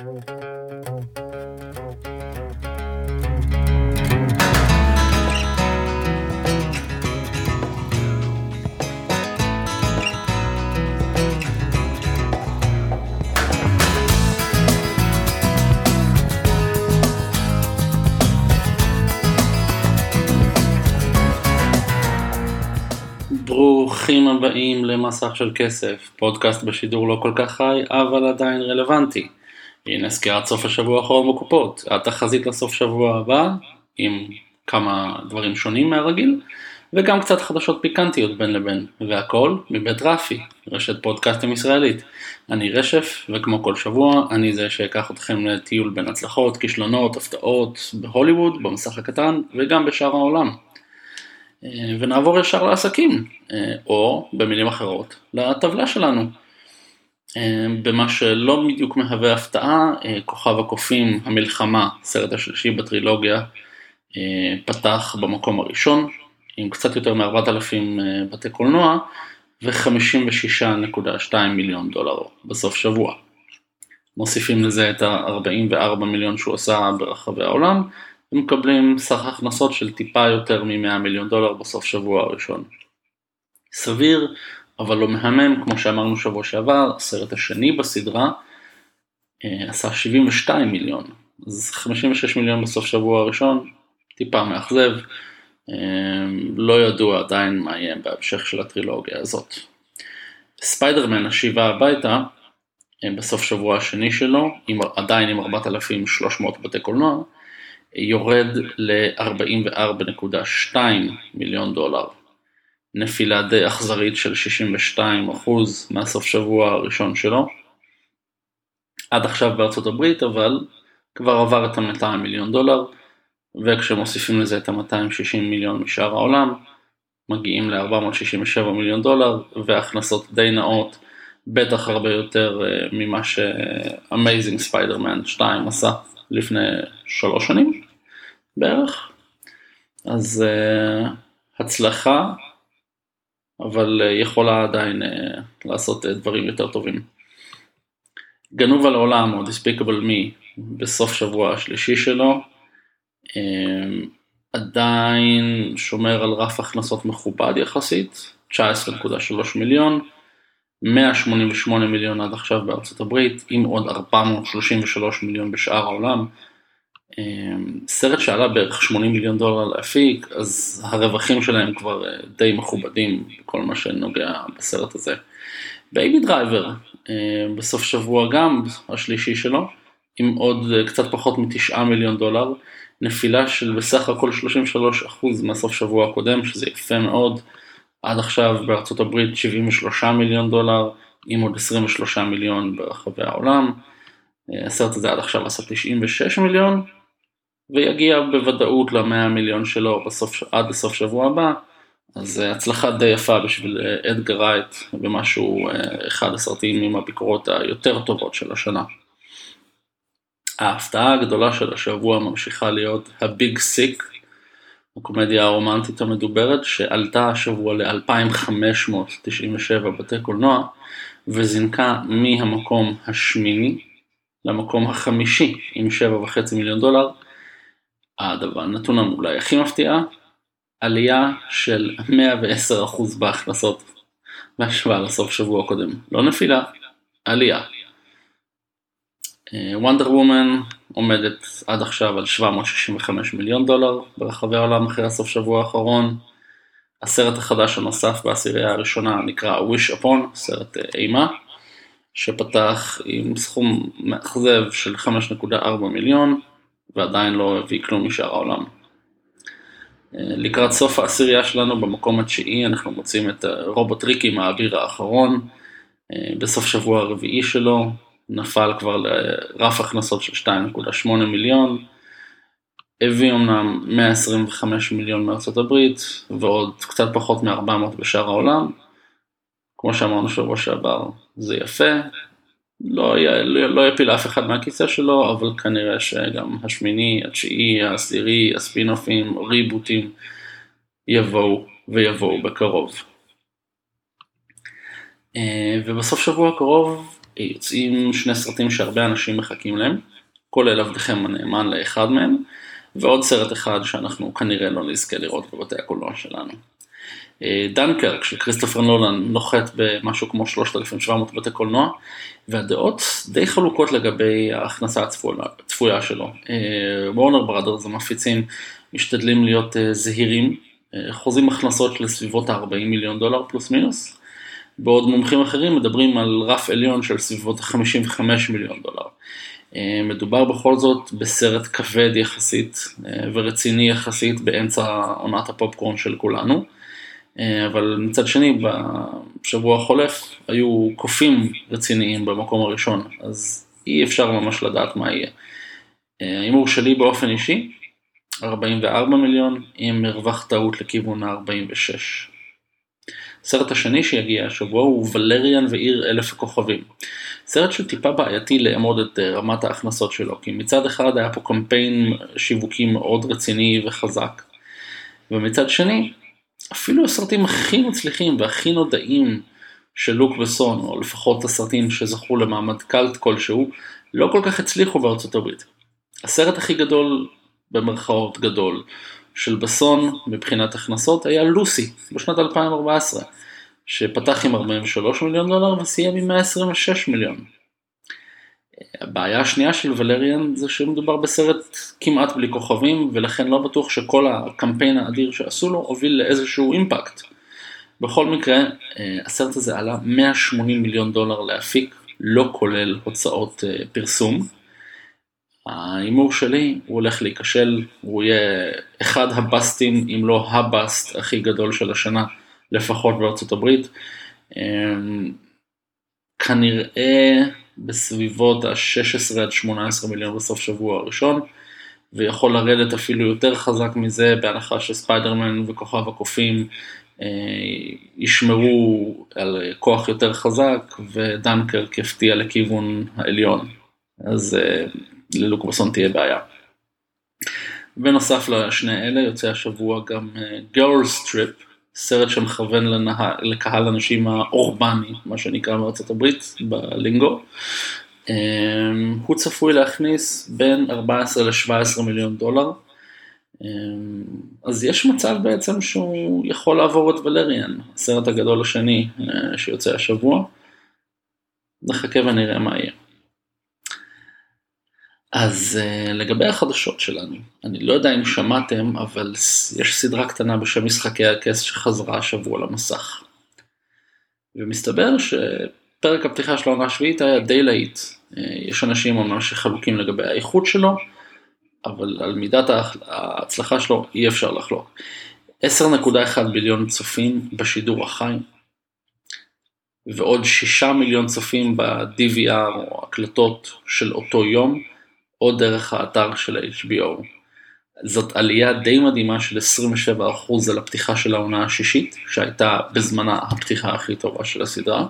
ברוכים הבאים למסך של כסף, פודקאסט בשידור לא כל כך חי, אבל עדיין רלוונטי. הנה סקירת סוף השבוע האחרון בקופות, התחזית לסוף שבוע הבא, עם כמה דברים שונים מהרגיל, וגם קצת חדשות פיקנטיות בין לבין, והכל מבית רפי, רשת פודקאסטים ישראלית. אני רשף, וכמו כל שבוע, אני זה שאקח אתכם לטיול בין הצלחות, כישלונות, הפתעות, בהוליווד, במסך הקטן, וגם בשאר העולם. אה, ונעבור ישר לעסקים, אה, או במילים אחרות, לטבלה שלנו. אה, במה שלא בדיוק מהווה הפתעה, כוכב הקופים, המלחמה, הסרט השלישי בטרילוגיה, פתח במקום הראשון, עם קצת יותר מ-4,000 בתי קולנוע, ו-56.2 מיליון דולר בסוף שבוע. מוסיפים לזה את ה-44 מיליון שהוא עשה ברחבי העולם, ומקבלים סך הכנסות של טיפה יותר מ-100 מיליון דולר בסוף שבוע הראשון. סביר, אבל לא מהמם, כמו שאמרנו שבוע שעבר, הסרט השני בסדרה אה, עשה 72 מיליון, אז 56 מיליון בסוף שבוע הראשון, טיפה מאכזב, אה, לא ידוע עדיין מה יהיה בהמשך של הטרילוגיה הזאת. ספיידרמן השיבה הביתה, אה, בסוף שבוע השני שלו, עם, עדיין עם 4,300 בתי קולנוע, יורד ל-44.2 מיליון דולר. נפילה די אכזרית של 62% מהסוף שבוע הראשון שלו. עד עכשיו בארצות הברית, אבל כבר עבר את ה-200 מיליון דולר, וכשמוסיפים לזה את ה-260 מיליון משאר העולם, מגיעים ל-467 מיליון דולר, והכנסות די נאות, בטח הרבה יותר אה, ממה ש-Amazing Spider-Man 2 עשה לפני שלוש שנים בערך. אז uh, הצלחה, אבל uh, יכולה עדיין uh, לעשות uh, דברים יותר טובים. גנוב על העולם או Despicable Me בסוף שבוע השלישי שלו, uh, עדיין שומר על רף הכנסות מכובד יחסית, 19.3 מיליון, 188 מיליון עד עכשיו בארצות הברית, עם עוד 433 מיליון בשאר העולם. אמ, סרט שעלה בערך 80 מיליון דולר להפיק, אז הרווחים שלהם כבר אה, די מכובדים בכל מה שנוגע בסרט הזה. Baby Driver, אה, בסוף שבוע גם, השלישי שלו, עם עוד אה, קצת פחות מתשעה מיליון דולר, נפילה של בסך הכל 33% מהסוף שבוע הקודם, שזה יפה מאוד. עד עכשיו בארצות הברית 73 מיליון דולר, עם עוד 23 מיליון ברחבי העולם. הסרט הזה עד עכשיו עשה 96 מיליון, ויגיע בוודאות ל-100 מיליון שלו בסוף, עד לסוף שבוע הבא, אז הצלחה די יפה בשביל אדגר רייט, במשהו, אחד הסרטים עם הביקורות היותר טובות של השנה. ההפתעה הגדולה של השבוע ממשיכה להיות הביג סיק, הקומדיה הרומנטית המדוברת שעלתה השבוע ל-2597 בתי קולנוע וזינקה מהמקום השמיני למקום החמישי עם 7.5 מיליון דולר. הדבר, הנתון אולי הכי מפתיע, עלייה של 110% בהכנסות בהשוואה לסוף שבוע קודם. לא נפילה, עלייה. וונדר uh, וומן עומדת עד עכשיו על 765 מיליון דולר ברחבי העולם אחרי הסוף שבוע האחרון. הסרט החדש הנוסף בעשירייה הראשונה נקרא Wish Upon, סרט uh, אימה, שפתח עם סכום מאכזב של 5.4 מיליון ועדיין לא הביא כלום משאר העולם. Uh, לקראת סוף העשירייה שלנו במקום התשיעי אנחנו מוצאים את רובוט ריקי מהאביר האחרון בסוף שבוע הרביעי שלו נפל כבר לרף הכנסות של 2.8 מיליון, הביא אמנם 125 מיליון מארצות הברית ועוד קצת פחות מ-400 בשאר העולם. כמו שאמרנו שבוע שעבר, זה יפה, לא, לא, לא יפיל אף אחד מהכיסא שלו, אבל כנראה שגם השמיני, התשיעי, העשירי, הספינופים, ריבוטים, יבואו ויבואו בקרוב. אה, ובסוף שבוע הקרוב יוצאים שני סרטים שהרבה אנשים מחכים להם, כולל עבדכם הנאמן לאחד מהם, ועוד סרט אחד שאנחנו כנראה לא נזכה לראות בבתי הקולנוע שלנו. דנקרק של כריסטופר נולן נוחת במשהו כמו 3,700 בתי קולנוע והדעות די חלוקות לגבי ההכנסה הצפויה שלו. וורנר בראדרס המפיצים משתדלים להיות זהירים, חוזים הכנסות לסביבות ה-40 מיליון דולר פלוס מינוס, בעוד מומחים אחרים מדברים על רף עליון של סביבות ה-55 מיליון דולר. מדובר בכל זאת בסרט כבד יחסית ורציני יחסית באמצע עונת הפופקורן של כולנו. אבל מצד שני בשבוע החולף היו קופים רציניים במקום הראשון, אז אי אפשר ממש לדעת מה יהיה. ההימור שלי באופן אישי, 44 מיליון עם מרווח טעות לכיוון ה-46. הסרט השני שיגיע השבוע הוא ולריאן ועיר אלף הכוכבים. סרט שטיפה בעייתי לאמוד את רמת ההכנסות שלו, כי מצד אחד היה פה קמפיין שיווקי מאוד רציני וחזק, ומצד שני אפילו הסרטים הכי מצליחים והכי נודעים של לוק בסון, או לפחות הסרטים שזכו למעמד קלט כלשהו, לא כל כך הצליחו בארצות הברית. הסרט הכי גדול, במרכאות גדול, של בסון מבחינת הכנסות היה לוסי בשנת 2014, שפתח עם 43 מיליון דולר וסיים עם 126 מיליון. הבעיה השנייה של ולריאן זה שמדובר בסרט כמעט בלי כוכבים ולכן לא בטוח שכל הקמפיין האדיר שעשו לו הוביל לאיזשהו אימפקט. בכל מקרה, הסרט הזה עלה 180 מיליון דולר להפיק, לא כולל הוצאות פרסום. ההימור שלי, הוא הולך להיכשל, הוא יהיה אחד הבאסטים, אם לא הבאסט הכי גדול של השנה, לפחות בארצות הברית. כנראה בסביבות ה-16 עד 18 מיליון בסוף שבוע הראשון, ויכול לרדת אפילו יותר חזק מזה בהנחה שספיידרמן וכוכב הקופים אה, ישמרו על כוח יותר חזק ודנקרק יפתיע לכיוון העליון, אז אה, ללוק בסון תהיה בעיה. בנוסף לשני אלה יוצא השבוע גם Girls uh, Trip, סרט שמכוון לנה... לקהל הנשים האורבני, מה שנקרא מארצות הברית, ב lingo. אמ, הוא צפוי להכניס בין 14 ל-17 מיליון דולר. אמ, אז יש מצב בעצם שהוא יכול לעבור את ולריאן, הסרט הגדול השני אה, שיוצא השבוע. נחכה ונראה מה יהיה. אז uh, לגבי החדשות שלנו, אני לא יודע אם שמעתם, אבל יש סדרה קטנה בשם משחקי הכס שחזרה השבוע למסך. ומסתבר שפרק הפתיחה של העונה השביעית היה די להיט. Uh, יש אנשים ממש חלוקים לגבי האיכות שלו, אבל על מידת ההצלחה שלו אי אפשר לחלוק. 10.1 ביליון צופים בשידור החי, ועוד 6 מיליון צופים ב-DVR או הקלטות של אותו יום. או דרך האתר של ה-HBO. זאת עלייה די מדהימה של 27% על הפתיחה של העונה השישית, שהייתה בזמנה הפתיחה הכי טובה של הסדרה.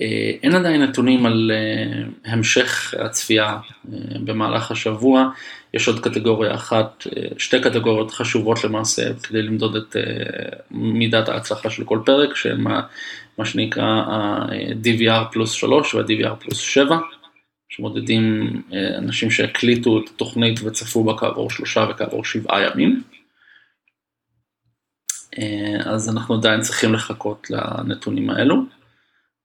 אה, אין עדיין נתונים על אה, המשך הצפייה אה, במהלך השבוע, יש עוד קטגוריה אחת, שתי קטגוריות חשובות למעשה כדי למדוד את מידת ההצלחה של כל פרק, שהן מה שנקרא ה-DVR פלוס 3 וה-DVR פלוס 7. שמודדים אה, אנשים שהקליטו את התוכנית וצפו בה כעבור שלושה וכעבור שבעה ימים. אה, אז אנחנו עדיין צריכים לחכות לנתונים האלו.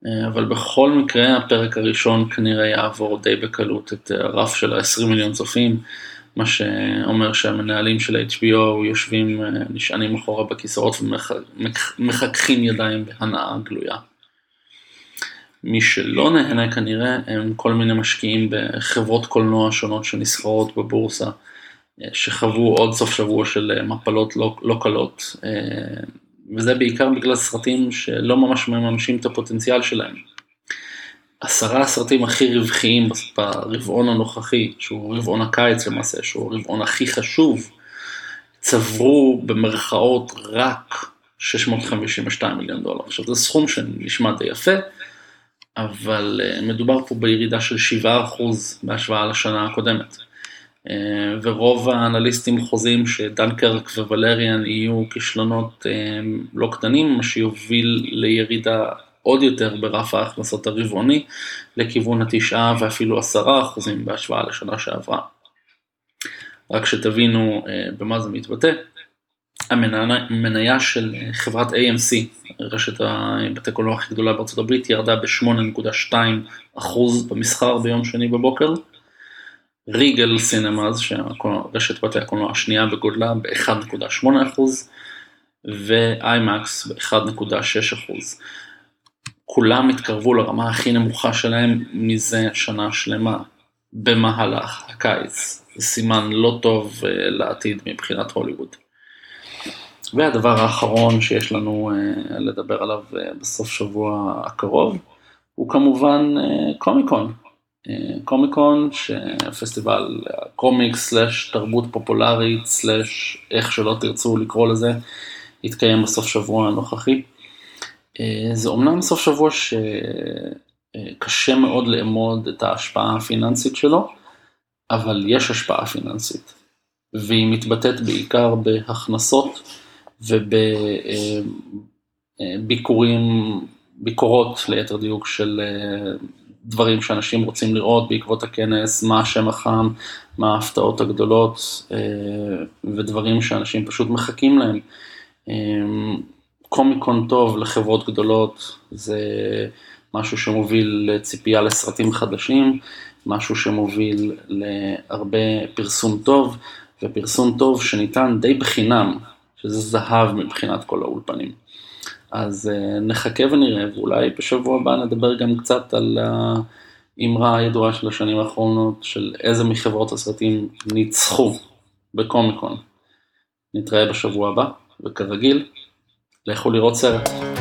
אה, אבל בכל מקרה הפרק הראשון כנראה יעבור די בקלות את הרף של ה-20 מיליון צופים, מה שאומר שהמנהלים של HBO יושבים, נשענים אחורה בכיסאות ומחככים ידיים בהנאה גלויה. מי שלא נהנה כנראה הם כל מיני משקיעים בחברות קולנוע שונות שנסחרות בבורסה, אה, שחוו עוד סוף שבוע של אה, מפלות לא, לא קלות, אה, וזה בעיקר בגלל סרטים שלא ממש מממשים את הפוטנציאל שלהם. עשרה הסרטים הכי רווחיים ברבעון הנוכחי, שהוא רבעון הקיץ למעשה, שהוא הרבעון הכי חשוב, צברו במרכאות רק 652 מיליון דולר. עכשיו זה סכום שנשמע די יפה, אבל אה, מדובר פה בירידה של 7% בהשוואה לשנה הקודמת. אה, ורוב האנליסטים חוזים שדנקרק וולריאן יהיו כישלונות אה, לא קטנים, מה שיוביל לירידה עוד יותר ברף ההכנסות הרבעוני, לכיוון התשעה ואפילו עשרה אחוזים בהשוואה לשנה שעברה. רק שתבינו במה זה מתבטא, המניה של חברת AMC, רשת בתי קולנוע הכי גדולה בארצות הברית, ירדה ב-8.2% במסחר ביום שני בבוקר. ריגל סינמאז, שרשת בתי הקולנוע השנייה בגודלה ב-1.8% ואיימקס ב-1.6%. כולם התקרבו לרמה הכי נמוכה שלהם מזה שנה שלמה במהלך הקיץ. זה סימן לא טוב אה, לעתיד מבחינת הוליווד. והדבר האחרון שיש לנו אה, לדבר עליו אה, בסוף שבוע הקרוב, הוא כמובן קומיקון. קומיקון, שפסטיבל קומיק סלאש תרבות פופולרית סלאש איך שלא תרצו לקרוא לזה, יתקיים בסוף שבוע הנוכחי. זה אומנם סוף שבוע שקשה מאוד לאמוד את ההשפעה הפיננסית שלו, אבל יש השפעה פיננסית, והיא מתבטאת בעיקר בהכנסות ובביקורים, ביקורות ליתר דיוק של אה, דברים שאנשים רוצים לראות בעקבות הכנס, מה השם החם, מה ההפתעות הגדולות אה, ודברים שאנשים פשוט מחכים להם. אה, קומיקון טוב לחברות גדולות זה משהו שמוביל לציפייה לסרטים חדשים, משהו שמוביל להרבה פרסום טוב, ופרסום טוב שניתן די בחינם, שזה זהב מבחינת כל האולפנים. אז uh, נחכה ונראה, ואולי בשבוע הבא נדבר גם קצת על האמרה הידועה של השנים האחרונות, של איזה מחברות הסרטים ניצחו בקומיקון. נתראה בשבוע הבא, וכרגיל, לכו לראות סרט.